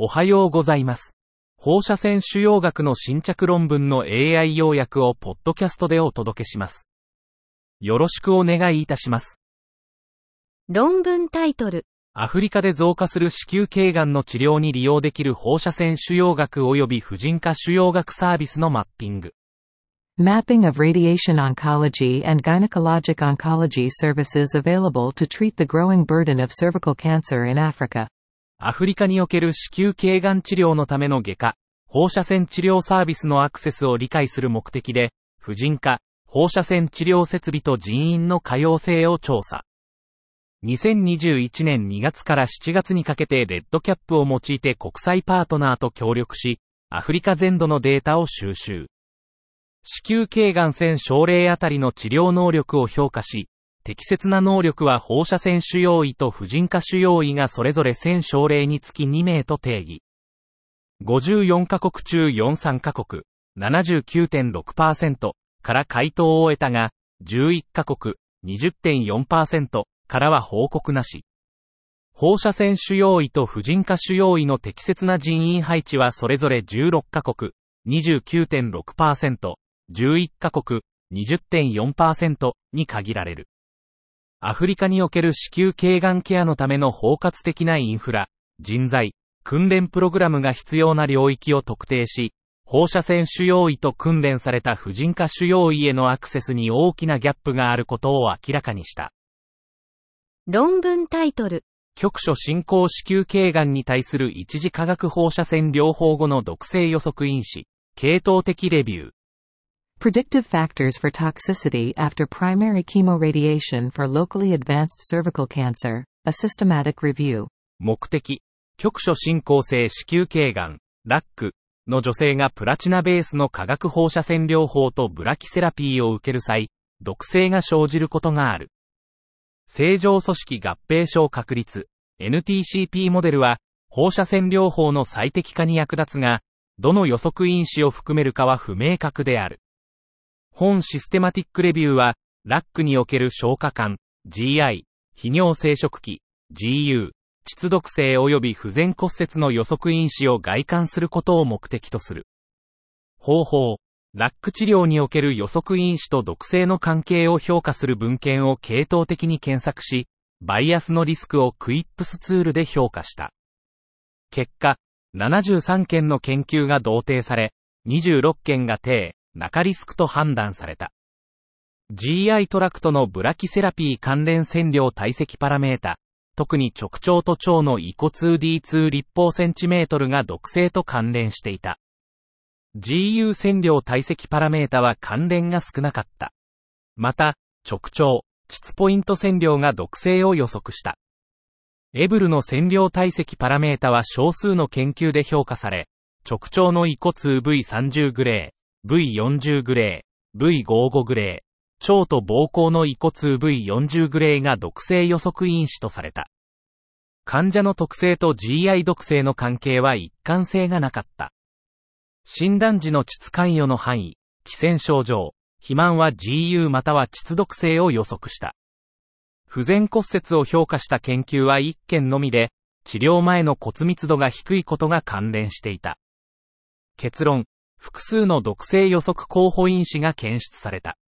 おはようございます。放射線腫瘍学の新着論文の AI 要約をポッドキャストでお届けします。よろしくお願いいたします。論文タイトル。アフリカで増加する子宮頸がんの治療に利用できる放射線腫瘍学及び婦人科腫瘍学サービスのマッピング。Mapping of radiation oncology and gynecologic oncology services available to treat the growing burden of cervical cancer in Africa. アフリカにおける子宮頸がん治療のための外科、放射線治療サービスのアクセスを理解する目的で、婦人科、放射線治療設備と人員の可用性を調査。2021年2月から7月にかけてレッドキャップを用いて国際パートナーと協力し、アフリカ全土のデータを収集。子宮頸がん線症例あたりの治療能力を評価し、適切な能力は放射線腫瘍医と婦人科腫瘍医がそれぞれ1000症例につき2名と定義。54カ国中43カ国、79.6%から回答を得たが、11カ国、20.4%からは報告なし。放射線腫瘍医と婦人科腫瘍医の適切な人員配置はそれぞれ16カ国、29.6%、11カ国、20.4%に限られる。アフリカにおける子宮頸がんケアのための包括的なインフラ、人材、訓練プログラムが必要な領域を特定し、放射線腫瘍医と訓練された婦人科腫瘍医へのアクセスに大きなギャップがあることを明らかにした。論文タイトル。局所進行子宮頸がんに対する一次化学放射線療法後の毒性予測因子、系統的レビュー。Predictive factors for toxicity after primary chemoradiation for locally advanced cervical cancer, a systematic review. 目的、局所進行性子宮頸がん、ラックの女性がプラチナベースの化学放射線療法とブラキセラピーを受ける際、毒性が生じることがある。正常組織合併症確率、NTCP モデルは、放射線療法の最適化に役立つが、どの予測因子を含めるかは不明確である。本システマティックレビューは、ラックにおける消化管、GI、泌尿生殖器、GU、窒毒性及び不全骨折の予測因子を外観することを目的とする。方法、ラック治療における予測因子と毒性の関係を評価する文献を系統的に検索し、バイアスのリスクをクイップスツールで評価した。結果、73件の研究が同定され、26件が低、中リスクと判断された。GI トラクトのブラキセラピー関連線量体積パラメータ、特に直腸と腸のイコ 2D2 立方センチメートルが毒性と関連していた。GU 線量体積パラメータは関連が少なかった。また、直腸、膣ポイント線量が毒性を予測した。エブルの線量体積パラメータは少数の研究で評価され、直腸のイコ 2V30 グレー、V40 グレー、V55 グレー、腸と膀胱のイコ 2V40 グレーが毒性予測因子とされた。患者の特性と GI 毒性の関係は一貫性がなかった。診断時の膣関与の範囲、寄線症状、肥満は GU または膣毒性を予測した。不全骨折を評価した研究は1件のみで、治療前の骨密度が低いことが関連していた。結論、複数の毒性予測候補因子が検出された。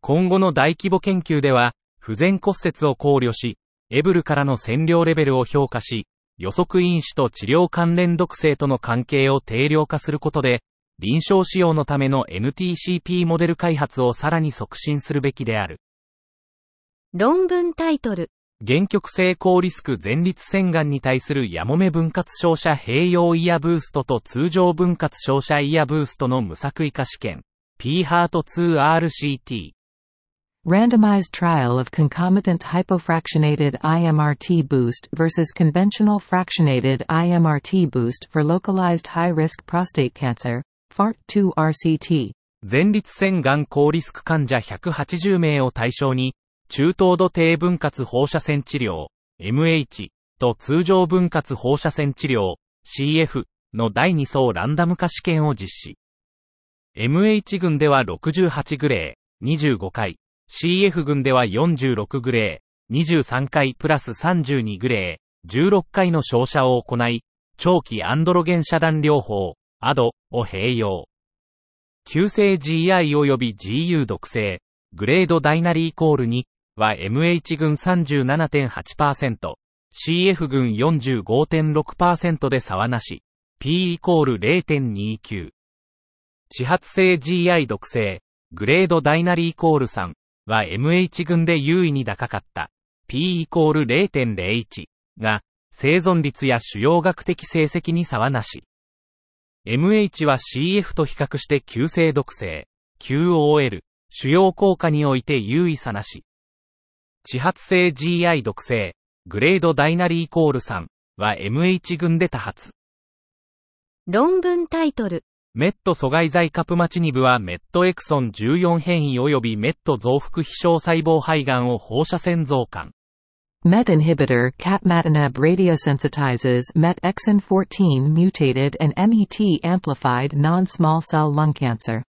今後の大規模研究では、不全骨折を考慮し、エブルからの線量レベルを評価し、予測因子と治療関連毒性との関係を定量化することで、臨床使用のための NTCP モデル開発をさらに促進するべきである。論文タイトル。原曲性高リスク前立腺がんに対するヤモメ分割照射併用イヤブーストと通常分割照射イヤブーストの無作為化試験 PHART2RCT Randomized trial of concomitant hypofractionated IMRT boost versus conventional fractionated IMRT boost for localized high-risk prostate cancer, FART2RCT. 前立腺がん高リスク患者180名を対象に、中等度低分割放射線治療、MH と通常分割放射線治療、CF の第2層ランダム化試験を実施。MH 群では68グレー、25回、CF 群では46グレー、23回プラス32グレー、16回の照射を行い、長期アンドロゲン遮断療法、アドを併用。急性 GI 及び GU 毒性、グレードダイナリーコール2は MH 群37.8%、CF 群45.6%で差はなし、P イコール0.29。始発性 GI 毒性、グレードダイナリーイコール3は MH 群で優位に高かった。P イコール0.01が、生存率や主要学的成績に差はなし。MH は CF と比較して急性毒性、QOL、主要効果において優位差なし。始発性 GI 毒性、グレードダイナリーコール3は MH 群で多発。論文タイトル。メット阻害剤カプマチニブはメットエクソン14変異及びメット増幅非小細胞肺がんを放射線増換。MET inhibitor capmatinib radiosensitizes MET exon 14 mutated and MET amplified non-small cell lung cancer.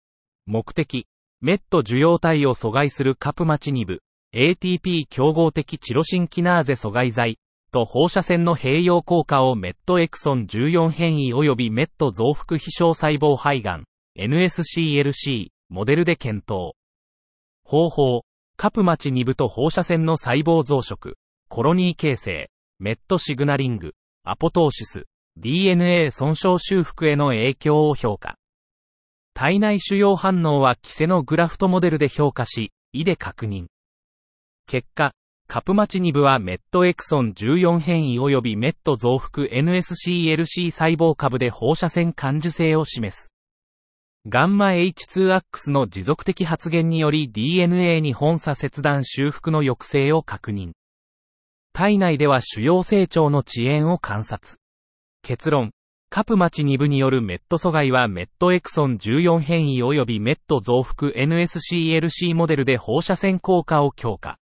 目的、メット受容体を阻害するカプマチニブ、ATP 競合的チロシンキナーゼ阻害剤、と放射線の併用効果をメットエクソン14変異及びメット増幅非小細胞肺がん、NSCLC、モデルで検討。方法、カプマチニブと放射線の細胞増殖、コロニー形成、メットシグナリング、アポトーシス、DNA 損傷修復への影響を評価。体内腫瘍反応はキセのグラフトモデルで評価し、胃で確認。結果、カプマチニブはメットエクソン14変異及びメット増幅 NSCLC 細胞株で放射線感受性を示す。ガンマ H2 アックスの持続的発現により DNA に本差切断修復の抑制を確認。体内では主要成長の遅延を観察。結論。カプマチ2部によるメット阻害はメットエクソン14変異及びメット増幅 NSCLC モデルで放射線効果を強化。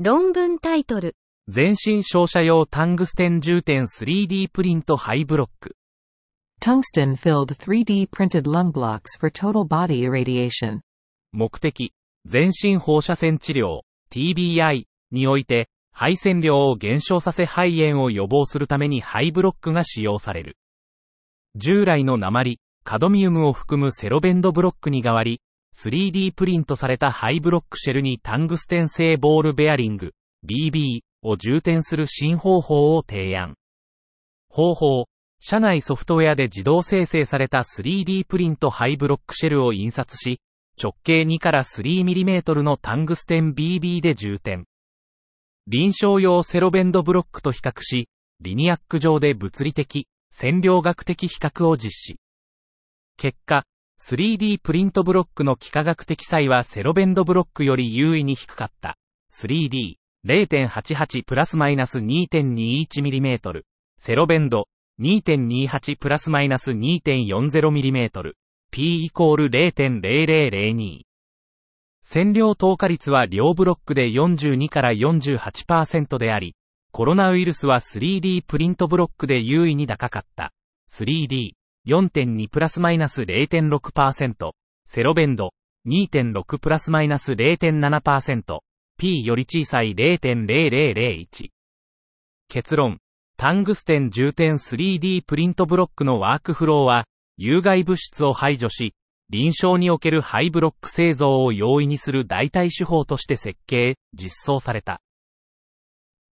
論文タイトル。全身照射用タングステン重点 3D プリントハイブロック。Tungsten filled 3D printed lung blocks for total body irradiation. 目的、全身放射線治療 TBI において肺線量を減少させ肺炎を予防するために肺ブロックが使用される。従来の鉛、カドミウムを含むセロベンドブロックに代わり、3D プリントされた肺ブロックシェルにタングステン製ボールベアリング、BB を充填する新方法を提案。方法、社内ソフトウェアで自動生成された 3D プリント肺ブロックシェルを印刷し、直径2から 3mm のタングステン BB で充填。臨床用セロベンドブロックと比較し、リニアック上で物理的、線量学的比較を実施。結果、3D プリントブロックの幾何学的差はセロベンドブロックより優位に低かった。3D、0.88プラスマイナス 2.21mm。セロベンド、2.28プラスマイナス 2.40mm。P イコール0.0002。占領透過率は両ブロックで42から48%であり、コロナウイルスは 3D プリントブロックで優位に高かった。3D、4.2プラスマイナス0.6%、セロベンド、2.6プラスマイナス0.7%、P より小さい0.0001。結論、タングステン重点 3D プリントブロックのワークフローは、有害物質を排除し、臨床におけるハイブロック製造を容易にする代替手法として設計、実装された。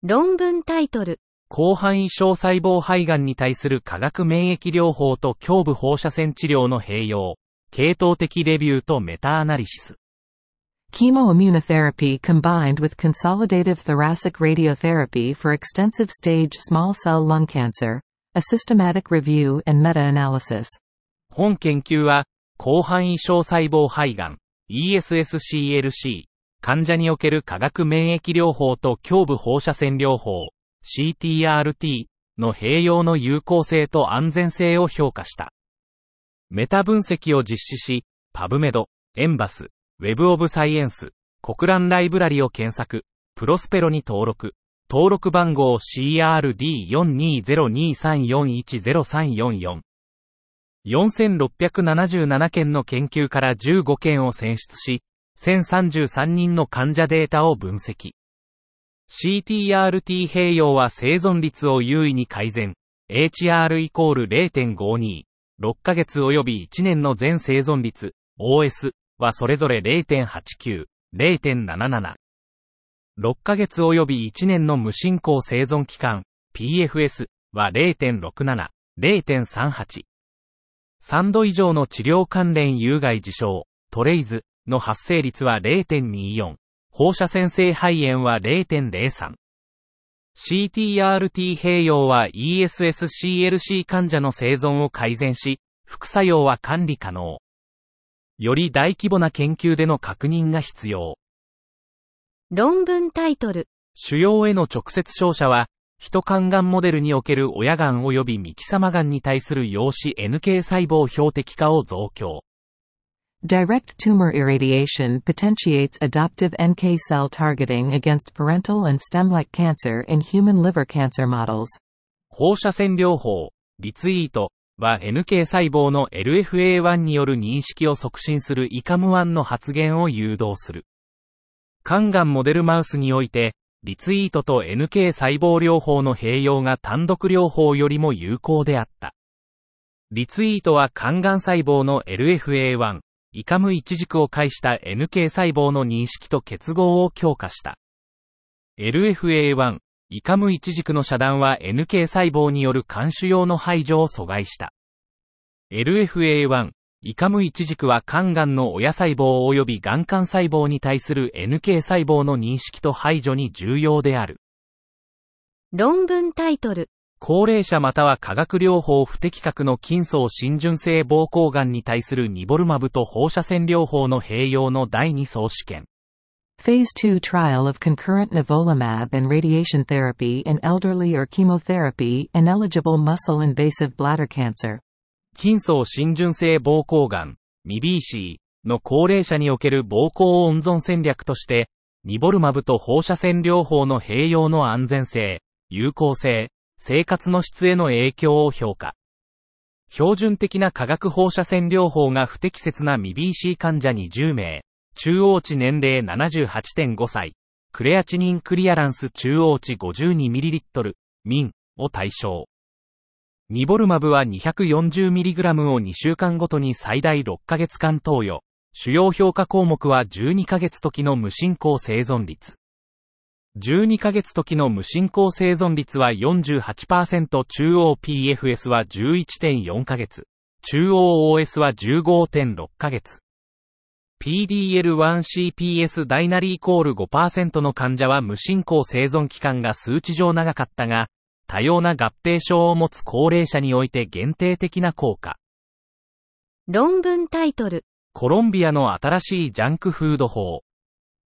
論文タイトル。広範囲小細胞肺がんに対する化学免疫療法と胸部放射線治療の併用、系統的レビューとメタアナリシス。Chemoimmunotherapy combined with consolidative thoracic radiotherapy for extensive stage small cell lung cancer, a systematic review and meta-analysis. 本研究は、広範囲小細胞肺がん、ESSCLC、患者における化学免疫療法と胸部放射線療法、CTRT の併用の有効性と安全性を評価した。メタ分析を実施し、パブメド、エンバス、ウェブオブサイエンス、国乱ライブラリを検索、プロスペロに登録、登録番号 CRD42023410344 4677件の研究から15件を選出し、1033人の患者データを分析。CTRT 併用は生存率を優位に改善、HR イコール0.52、6ヶ月及び1年の全生存率、OS はそれぞれ0.89、0.77。6ヶ月及び1年の無進行生存期間、PFS は0.67、0.38。3度以上の治療関連有害事象、トレイズの発生率は0.24。放射線性肺炎は0.03。CTRT 併用は ESSCLC 患者の生存を改善し、副作用は管理可能。より大規模な研究での確認が必要。論文タイトル。腫瘍への直接照射は、人肝がんモデルにおける親がん及びミキサマがんに対する陽子 NK 細胞標的化を増強。Direct tumor irradiation potentiates adoptive NK cell targeting against parental and stem-like cancer in human liver cancer models. 放射線療法、リツイートは NK 細胞の LFA1 による認識を促進するイカム1の発現を誘導する。肝がんモデルマウスにおいて、リツイートと NK 細胞療法の併用が単独療法よりも有効であった。リツイートは肝がん細胞の LFA1、イカム一軸を介した NK 細胞の認識と結合を強化した。LFA1、イカム一軸の遮断は NK 細胞による肝腫瘍の排除を阻害した。LFA1、イカム一軸は肝がんの親細胞及び癌幹細胞に対する NK 細胞の認識と排除に重要である。論文タイトル。高齢者または化学療法不適格の筋層浸潤性膀胱癌に対するニボルマブと放射線療法の併用の第2層試験。Phase 2 trial of concurrent nivolumab and radiation therapy in elderly or chemotherapy ineligible muscle invasive bladder cancer. 筋層浸潤性膀胱がん、ミ BC の高齢者における膀胱温存戦略として、ニボルマブと放射線療法の併用の安全性、有効性、生活の質への影響を評価。標準的な化学放射線療法が不適切なミ BC 患者に10名、中央値年齢78.5歳、クレアチニンクリアランス中央値 52ml、ミンを対象。ニボルマブは 240mg を2週間ごとに最大6ヶ月間投与。主要評価項目は12ヶ月時の無進行生存率。12ヶ月時の無進行生存率は48%中央 PFS は11.4ヶ月。中央 OS は15.6ヶ月。PDL1CPS ダイナリーイコール5%の患者は無進行生存期間が数値上長かったが、多様な合併症を持つ高齢者において限定的な効果。論文タイトル。コロンビアの新しいジャンクフード法。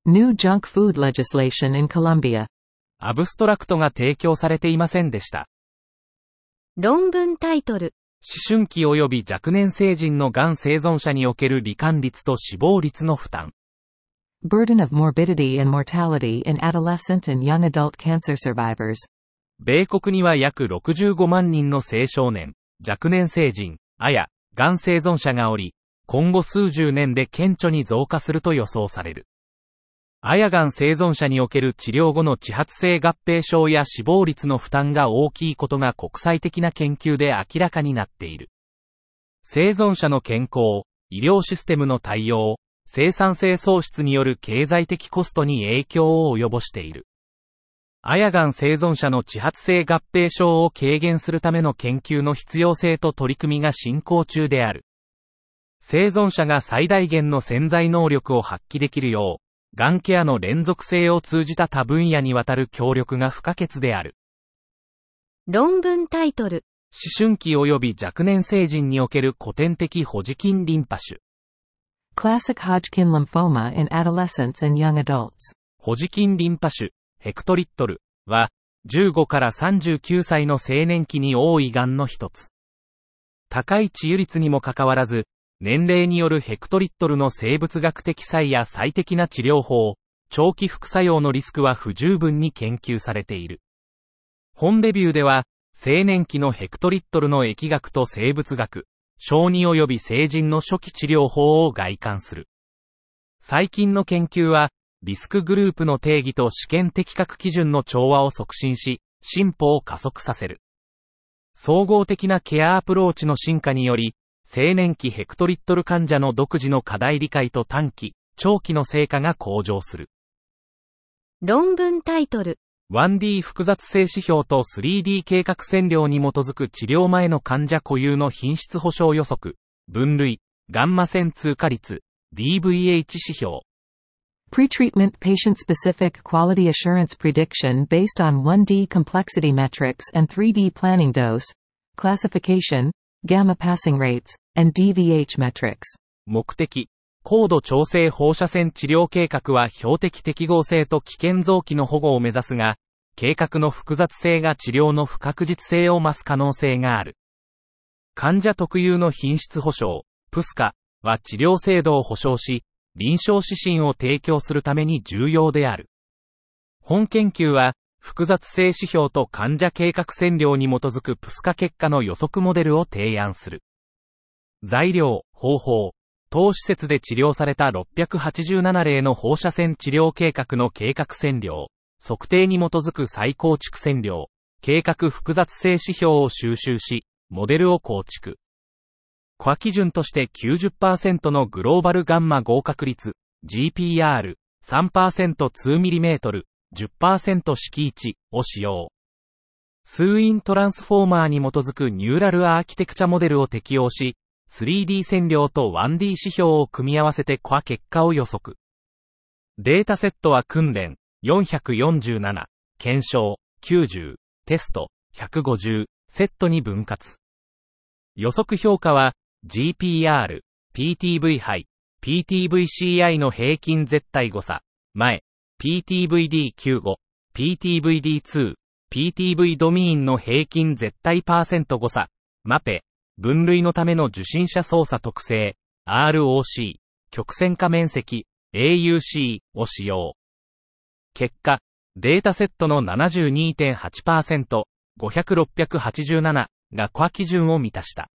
New junk food legislation in Colombia. アブストラクトが提供されていませんでした。論文タイトル。思春期及び若年成人のがん生存者における罹患率と死亡率の負担。Burden of morbidity and mortality in adolescent and young adult cancer survivors. 米国には約65万人の青少年、若年成人、あや、がん生存者がおり、今後数十年で顕著に増加すると予想される。あやがん生存者における治療後の地発性合併症や死亡率の負担が大きいことが国際的な研究で明らかになっている。生存者の健康、医療システムの対応、生産性喪失による経済的コストに影響を及ぼしている。アヤガン生存者の地発性合併症を軽減するための研究の必要性と取り組みが進行中である。生存者が最大限の潜在能力を発揮できるよう、がんケアの連続性を通じた多分野にわたる協力が不可欠である。論文タイトル。思春期及び若年成人における古典的保持筋リンパ腫。Classic Hodgkin lymphoma in adolescents and young adults. 保持筋リンパ腫。ヘクトリットルは、15から39歳の青年期に多い癌の一つ。高い治癒率にもかかわらず、年齢によるヘクトリットルの生物学的差異や最適な治療法、長期副作用のリスクは不十分に研究されている。本レビューでは、青年期のヘクトリットルの疫学と生物学、小児及び成人の初期治療法を外観する。最近の研究は、リスクグループの定義と試験的確基準の調和を促進し、進歩を加速させる。総合的なケアアプローチの進化により、青年期ヘクトリットル患者の独自の課題理解と短期、長期の成果が向上する。論文タイトル。1D 複雑性指標と 3D 計画線量に基づく治療前の患者固有の品質保証予測、分類、ガンマ線通過率、DVH 指標。Pretreatment patient-specific quality assurance prediction based on 1D complexity metrics and 3D planning dose, classification, gamma passing rates, and DVH metrics. 目的。高度調整放射線治療計画は標的適合性と危険臓器の保護を目指すが、計画の複雑性が治療の不確実性を増す可能性がある。患者特有の品質保証、プスカは治療制度を保証し、臨床指針を提供するために重要である。本研究は、複雑性指標と患者計画線量に基づくプスカ結果の予測モデルを提案する。材料、方法、当施設で治療された687例の放射線治療計画の計画線量、測定に基づく再構築線量、計画複雑性指標を収集し、モデルを構築。コア基準として90%のグローバルガンマ合格率、GPR、3%2mm、10%敷地を使用。数イントランスフォーマーに基づくニューラルアーキテクチャモデルを適用し、3D 線量と 1D 指標を組み合わせてコア結果を予測。データセットは訓練447、検証90、テスト150、セットに分割。予測評価は GPR、PTV ハイ、PTVCI の平均絶対誤差、前、PTVD95、PTVD2、PTV ドミーンの平均絶対パーセント誤差、マペ、分類のための受信者操作特性、ROC、曲線化面積、AUC を使用。結果、データセットの72.8%、500-687がコア基準を満たした。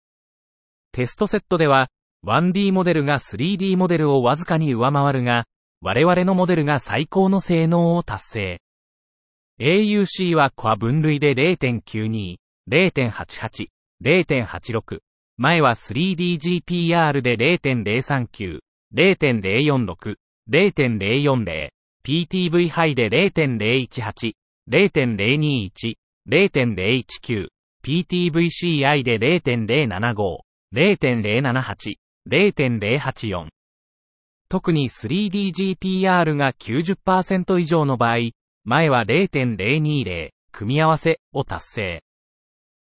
テストセットでは、1D モデルが 3D モデルをわずかに上回るが、我々のモデルが最高の性能を達成。AUC はコア分類で0.92、0.88、0.86。前は 3DGPR で0.039、0.046、0.040、PTV ハイで0.018、0.021、0.019、PTVCI で0.075、0.078、0.084。特に 3DGPR が90%以上の場合、前は0.020、組み合わせを達成。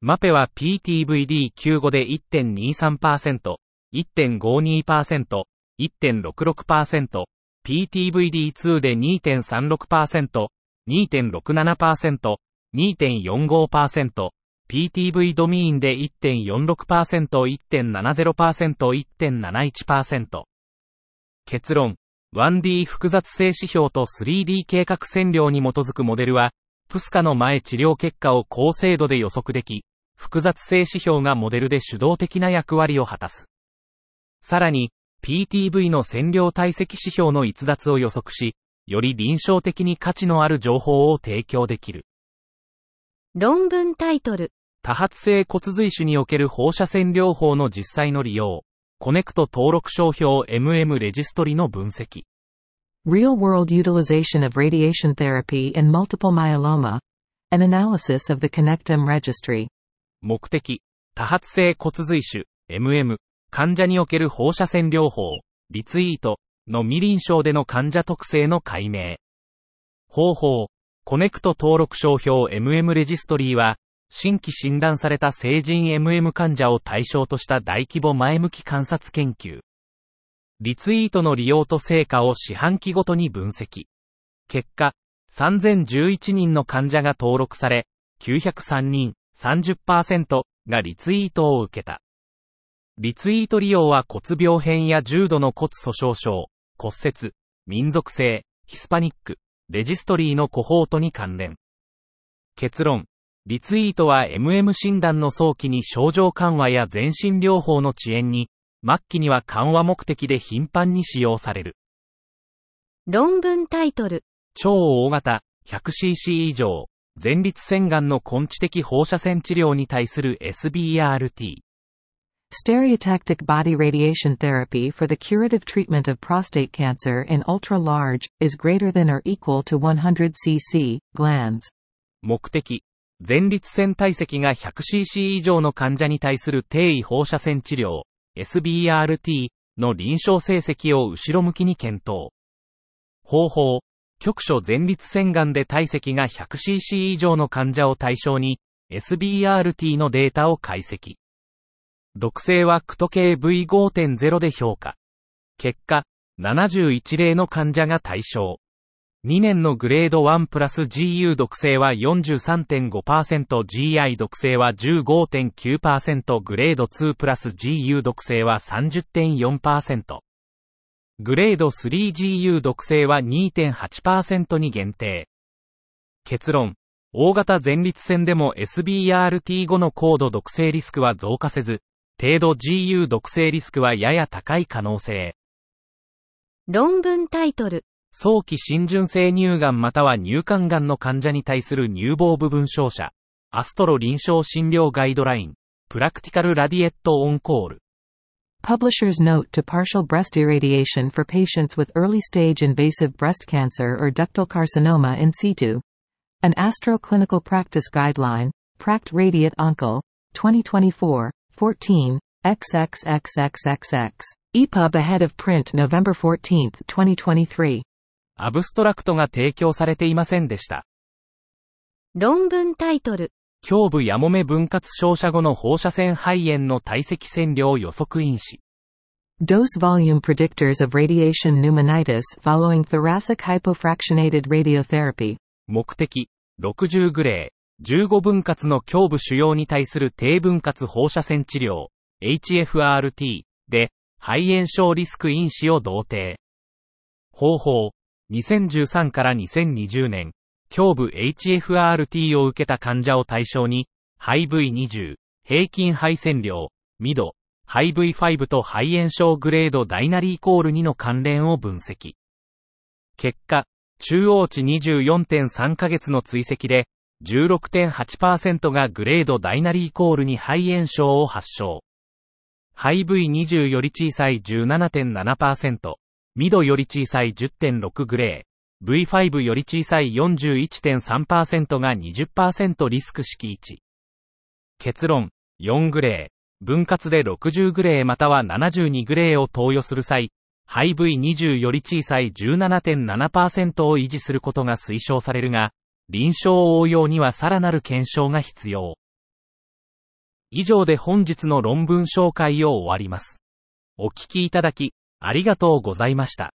マペは PTVD95 で1.23%、1.52%、1.66%、PTVD2 で2.36%、2.67%、2.45%、PTV ドミーンで1.46%、1.70%、1.71%。結論。1D 複雑性指標と 3D 計画線量に基づくモデルは、プスカの前治療結果を高精度で予測でき、複雑性指標がモデルで主導的な役割を果たす。さらに、PTV の線量体積指標の逸脱を予測し、より臨床的に価値のある情報を提供できる。論文タイトル。多発性骨髄腫における放射線療法の実際の利用。コネクト登録商標 MM レジストリの分析。Real-world utilization of radiation therapy in multiple myeloma. An analysis of the Connectum registry. 目的。多発性骨髄腫 MM。患者における放射線療法。リツイートの未臨床での患者特性の解明。方法。コネクト登録商標 MM レジストリーは、新規診断された成人 MM 患者を対象とした大規模前向き観察研究。リツイートの利用と成果を四半期ごとに分析。結果、3011人の患者が登録され、903人、30%がリツイートを受けた。リツイート利用は骨病変や重度の骨粗鬆症、骨折、民族性、ヒスパニック、レジストリーのコホートに関連。結論。リツイートは MM 診断の早期に症状緩和や全身療法の遅延に、末期には緩和目的で頻繁に使用される。論文タイトル。超大型、100cc 以上、前立腺がんの根治的放射線治療に対する SBRT。Stereotactic body radiation therapy for the curative treatment of prostate cancer in ultra-large, is greater than or equal to 100 cc, glands. 目的、前立腺体積が 100cc 以上の患者に対する低位放射線治療、SBRT の臨床成績を後ろ向きに検討。方法、局所前立腺がんで体積が 100cc 以上の患者を対象に、SBRT のデータを解析。毒性はクト系 V5.0 で評価。結果、71例の患者が対象。2年のグレード1プラス GU 毒性は 43.5%GI 毒性は15.9%グレード2プラス GU 毒性は30.4%グレード 3GU 毒性は2.8%に限定。結論。大型前立腺でも SBRT 後の高度毒性リスクは増加せず、程度 GU 毒性リスクはやや高い可能性。論文タイトル。早期浸潤性乳がんまたは乳管がんの患者に対する乳房部分照射。アストロ臨床診療ガイドライン。プラクティカルラディエットオンコール。Publisher's note to partial breast irradiation for patients with early stage invasive breast cancer or ductal carcinoma in situ. An Astro Clinical Practice Guideline, Pract Radiate Oncal, 2024, 14, XXXXXX. EPUB ahead of print November 14, 2023. アブストラクトが提供されていませんでした。論文タイトル。胸部やもめ分割照射後の放射線肺炎の体積線量予測因子。Dose volume predictors of radiation pneumonitis following thoracic hypofractionated radiotherapy. 目的、60グレー、15分割の胸部腫瘍に対する低分割放射線治療、HFRT で、肺炎症リスク因子を同定。方法、2013から2020年、胸部 HFRT を受けた患者を対象に、肺 V20、平均肺線量、ミド、肺 V5 と肺炎症グレードダイナリーコール2の関連を分析。結果、中央値24.3ヶ月の追跡で、16.8%がグレードダイナリーコールに肺炎症を発症。肺 V20 より小さい17.7%、ミドより小さい10.6グレー、V5 より小さい41.3%が20%リスク式位置。結論、4グレー、分割で60グレーまたは72グレーを投与する際、肺 V20 より小さい17.7%を維持することが推奨されるが、臨床応用にはさらなる検証が必要。以上で本日の論文紹介を終わります。お聞きいただき、ありがとうございました。